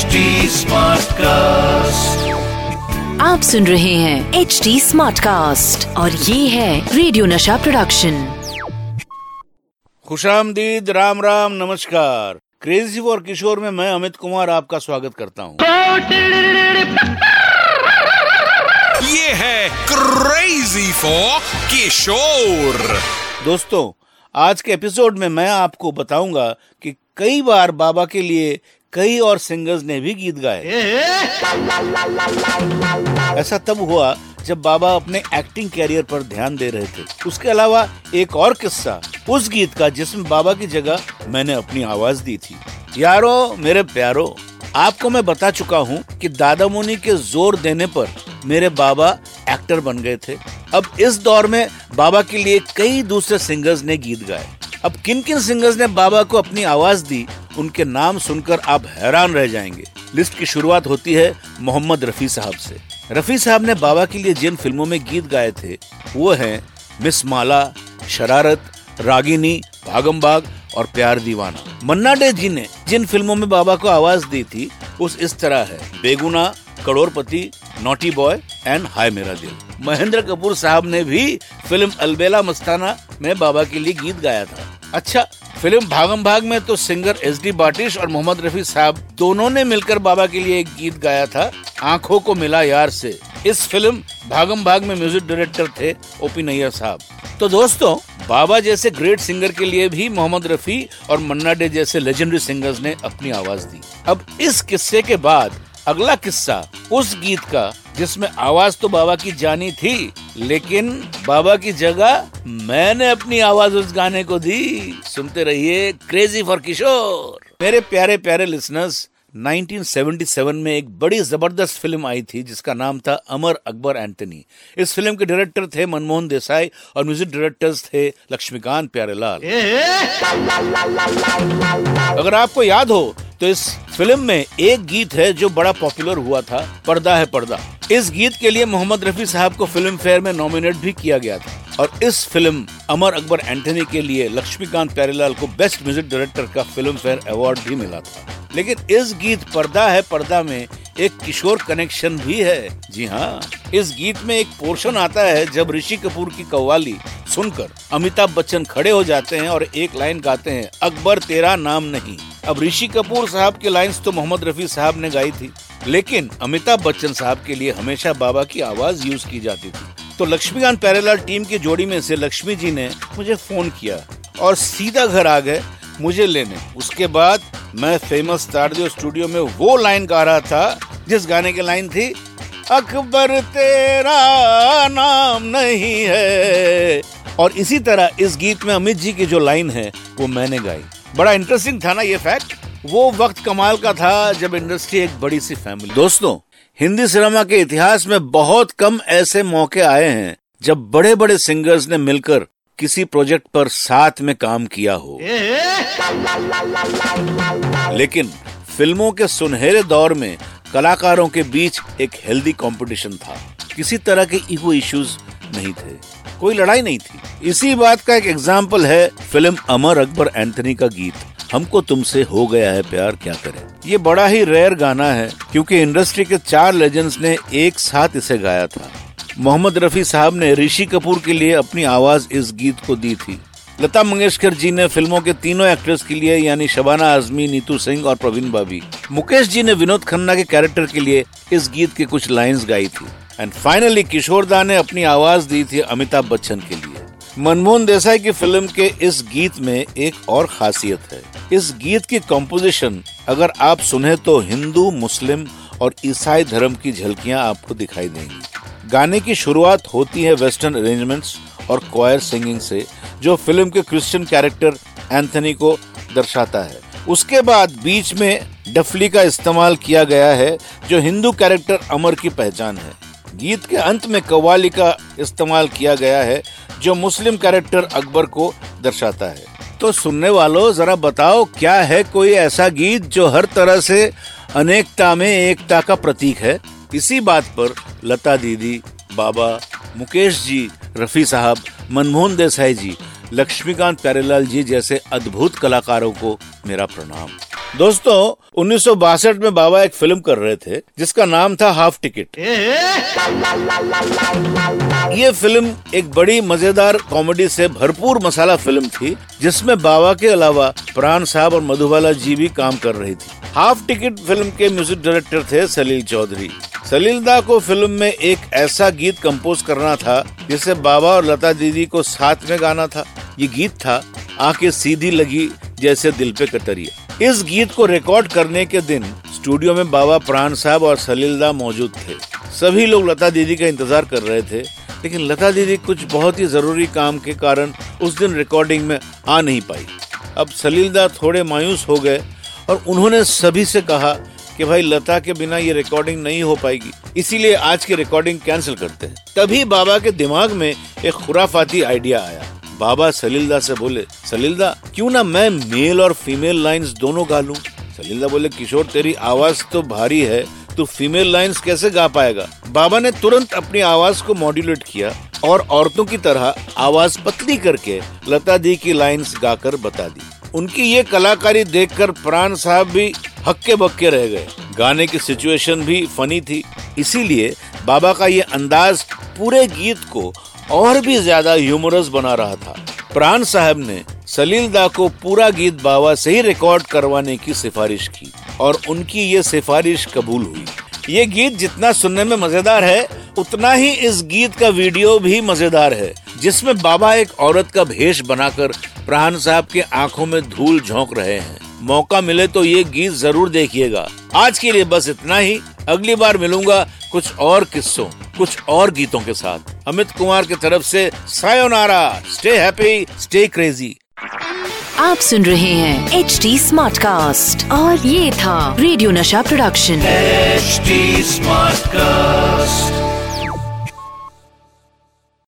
HD cast आप सुन रहे हैं एच डी स्मार्ट कास्ट और ये है रेडियो नशा प्रोडक्शन खुशामदीद राम राम नमस्कार। क्रेजी फॉर किशोर में मैं अमित कुमार आपका स्वागत करता हूँ। ये है क्रेजी फॉर किशोर दोस्तों आज के एपिसोड में मैं आपको बताऊँगा कि कई बार बाबा के लिए कई और सिंगर्स ने भी गीत गाए। ऐसा तब हुआ जब बाबा अपने एक्टिंग कैरियर पर ध्यान दे रहे थे। उसके अलावा एक और किस्सा उस गीत का जिसमें बाबा की जगह मैंने अपनी आवाज़ दी थी। यारो, मेरे प्यारो, आपको मैं बता चुका हूँ कि दादा मुनि के ज़ोर देने पर मेरे बाबा एक्टर बन गए थे। अब इस दौर में बाबा के लिए कई दूसरे सिंगर्स ने गीत गाए। अब किन किन सिंगर्स ने बाबा को अपनी आवाज़ दी उनके नाम सुनकर आप हैरान रह जाएँगे। लिस्ट की शुरुआत होती है मोहम्मद रफी साहब से। रफी साहब ने बाबा के लिए जिन फ़िल्मों में गीत गाए थे, वो हैं मिस माला, शरारत, रागिनी भागम बाग और प्यार दीवाना। मन्ना डे जी ने जिन फ़िल्मों में बाबा को आवाज़ दी थी, उस इस तरह है। Begunah, Crorepati, naughty boy and Haye Mera Dil. Mahendra Kapoor साहब ने भी फ़िल्म अलबेला मस्ताना में बाबा के लिए गीत गाया था। अच्छा फ़िल्म भागम भाग में तो सिंगर एस डी बाटिश और मोहम्मद रफी साहब दोनों ने मिलकर बाबा के लिए एक गीत गाया था, आँखों को मिला यार से। इस फ़िल्म भागम भाग में म्यूज़िक डायरेक्टर थे ओपी नैयर साहब। तो दोस्तों, बाबा जैसे ग्रेट सिंगर के लिए भी मोहम्मद रफी और मन्ना डे जैसे लेजेंडरी सिंगर्स ने अपनी आवाज़ दी। अब इस किस्से के बाद अगला किस्सा उस गीत का, जिसमें आवाज़ तो बाबा की जानी थी लेकिन बाबा की जगह मैंने अपनी आवाज़ उस गाने को दी। सुनते रहिए क्रेजी फॉर किशोर मेरे प्यारे प्यारे लिसनर्स 1977 में एक बड़ी ज़बरदस्त फ़िल्म आई थी जिसका नाम था अमर अकबर एंटनी इस फ़िल्म के डायरेक्टर थे मनमोहन देसाई और म्यूज़िक डायरेक्टर्स थे लक्ष्मीकांत प्यारेलाल। अगर आपको याद हो तो इस फ़िल्म में एक गीत है जो बड़ा पॉपुलर हुआ था पर्दा है पर्दा। इस गीत के लिए मोहम्मद रफी साहब को फ़िल्म फेयर में नॉमिनेट भी किया गया था। और इस फ़िल्म अमर अकबर एंटनी के लिए लक्ष्मीकांत प्यारेलाल को बेस्ट म्यूज़िक डायरेक्टर का फ़िल्म फेयर अवार्ड भी मिला था। लेकिन इस गीत पर्दा है पर्दा में एक किशोर कनेक्शन भी है। जी हाँ इस गीत में एक पोर्शन आता है जब ऋषि कपूर की कव्वाली सुनकर अमिताभ बच्चन खड़े हो जाते हैं और एक लाइन गाते हैं, अकबर तेरा नाम नहीं। अब ऋषि कपूर साहब की लाइंस तो मोहम्मद रफी साहब ने गाई थी। लेकिन अमिताभ बच्चन साहब के लिए हमेशा बाबा की आवाज़ यूज़ की जाती थी। तो लक्ष्मीकांत प्यारेलाल टीम की जोड़ी में से लक्ष्मी जी ने मुझे फ़ोन किया और सीधा घर आ गए मुझे लेने। उसके बाद मैं फ़ेमस स्टारडियो स्टूडियो में वो लाइन गा रहा था, जिस गाने की लाइन थी, अकबर तेरा नाम नहीं है। और इसी तरह इस गीत में अमित जी की जो लाइन है, वो मैंने गाई। बड़ा इंटरेस्टिंग था ना ये फैक्ट वो वक्त कमाल का था जब इंडस्ट्री एक बड़ी सी फैमिली दोस्तों, हिंदी सिनेमा के इतिहास में बहुत कम ऐसे मौके आए हैं जब बड़े बड़े सिंगर्स ने मिलकर किसी प्रोजेक्ट पर साथ में काम किया हो। लेकिन फ़िल्मों के सुनहरे दौर में कलाकारों के बीच एक हेल्दी कंपटीशन था। किसी तरह के ईगो इश्यूज़ नहीं थे। कोई लड़ाई नहीं थी। इसी बात का एक एग्ज़ाम्पल है फ़िल्म अमर अकबर एंथनी का गीत। हमको तुमसे हो गया है प्यार, क्या करें? ये बड़ा ही रेयर गाना है, क्योंकि इंडस्ट्री के चार लेजेंड्स ने एक साथ इसे गाया था। मोहम्मद रफी साहब ने ऋषि कपूर के लिए अपनी आवाज़ इस गीत को दी थी। लता मंगेशकर जी ने फ़िल्मों के तीनों एक्ट्रेस के लिए, यानी शबाना आजमी, नीतू सिंह और प्रवीण बाबी, मुकेश जी ने विनोद खन्ना के कैरेक्टर के लिए इस गीत के कुछ लाइंस गाई थी। एंड फाइनली किशोर किशोरदा ने अपनी आवाज़ दी थी अमिताभ बच्चन के लिए। मनमोहन देसाई की फ़िल्म के इस गीत में एक और खासियत है। इस गीत की कंपोजिशन अगर आप सुने तो हिंदू, मुस्लिम और ईसाई धर्म की झलकियाँ आपको दिखाई देंगी। गाने की शुरुआत होती है वेस्टर्न अरेंजमेंट्स और क्वायर सिंगिंग से, जो फ़िल्म के क्रिश्चियन कैरेक्टर एंथनी को दर्शाता है। उसके बाद बीच में डफली का इस्तेमाल किया गया है, जो हिंदू कैरेक्टर अमर की पहचान है। गीत के अंत में कव्वाली का इस्तेमाल किया गया है जो मुस्लिम कैरेक्टर अकबर को दर्शाता है। तो सुनने वालों, जरा बताओ, क्या है कोई ऐसा गीत जो हर तरह से अनेकता में एकता का प्रतीक है? इसी बात पर लता दीदी, बाबा मुकेश जी, रफी साहब, मनमोहन देसाई जी, लक्ष्मीकांत प्यारेलाल जी जैसे अद्भुत कलाकारों को मेरा प्रणाम। दोस्तों, उन्नीस सौ बासठ में बाबा एक फ़िल्म कर रहे थे, जिसका नाम था हाफ़ टिकट। ये फ़िल्म एक बड़ी मज़ेदार कॉमेडी से भरपूर मसाला फ़िल्म थी, जिसमें बाबा के अलावा प्राण साहब और मधुबाला जी भी काम कर रही थी। हाफ़ टिकट फ़िल्म के म्यूज़िक डायरेक्टर थे सलील चौधरी। सलील दा को फ़िल्म में एक ऐसा गीत कंपोज करना था, जिसे बाबा और लता दीदी को साथ में गाना था। ये गीत था आके सीधी लगी जैसे दिल पे कतरिया। इस गीत को रिकॉर्ड करने के दिन स्टूडियो में बाबा प्राण साहब और सलीलदा मौजूद थे। सभी लोग लता दीदी का इंतज़ार कर रहे थे, लेकिन लता दीदी कुछ बहुत ही ज़रूरी काम के कारण उस दिन रिकॉर्डिंग में आ नहीं पाई। अब सलीलदा थोड़े मायूस हो गए और उन्होंने सभी से कहा कि भाई, लता के बिना ये रिकॉर्डिंग नहीं हो पाएगी, इसीलिए आज की रिकॉर्डिंग कैंसिल करते हैं। तभी बाबा के दिमाग में एक खुराफाती आइडिया आया। बाबा सलीलदा से बोले, सलीलदा, क्यों ना मैं मेल और फीमेल लाइंस दोनों गा लूँ? सलीलदा बोले, किशोर, तेरी आवाज़ तो भारी है, तू फीमेल लाइंस कैसे गा पाएगा? बाबा ने तुरंत अपनी आवाज़ को मॉड्यूलेट किया और औरतों की तरह आवाज़ पतली करके लता दी की लाइंस गाकर बता दी। उनकी ये कलाकारी देखकर प्राण साहब भी हक्के बक्के रह गए। गाने की सिचुएशन भी फनी थी। इसीलिए बाबा का ये अंदाज पूरे गीत को और भी ज़्यादा ह्यूमरस बना रहा था। प्राण साहब ने सलील दा को पूरा गीत बाबा से ही रिकॉर्ड करवाने की सिफारिश की और उनकी ये सिफारिश कबूल हुई। ये गीत जितना सुनने में मज़ेदार है, उतना ही इस गीत का वीडियो भी मज़ेदार है, जिसमें बाबा एक औरत का भेष बनाकर प्राण साहब के आँखों में धूल झोंक रहे हैं। मौका मिले तो ये गीत ज़रूर देखिएगा। आज के लिए बस इतना ही। अगली बार मिलूँगा कुछ और किस्सों कुछ और गीतों के साथ। अमित कुमार की तरफ़ से sayonara. Stay happy stay crazy आप सुन रहे हैं एच डी स्मार्ट कास्ट और ये था रेडियो नशा प्रोडक्शन एच स्मार्ट कास्ट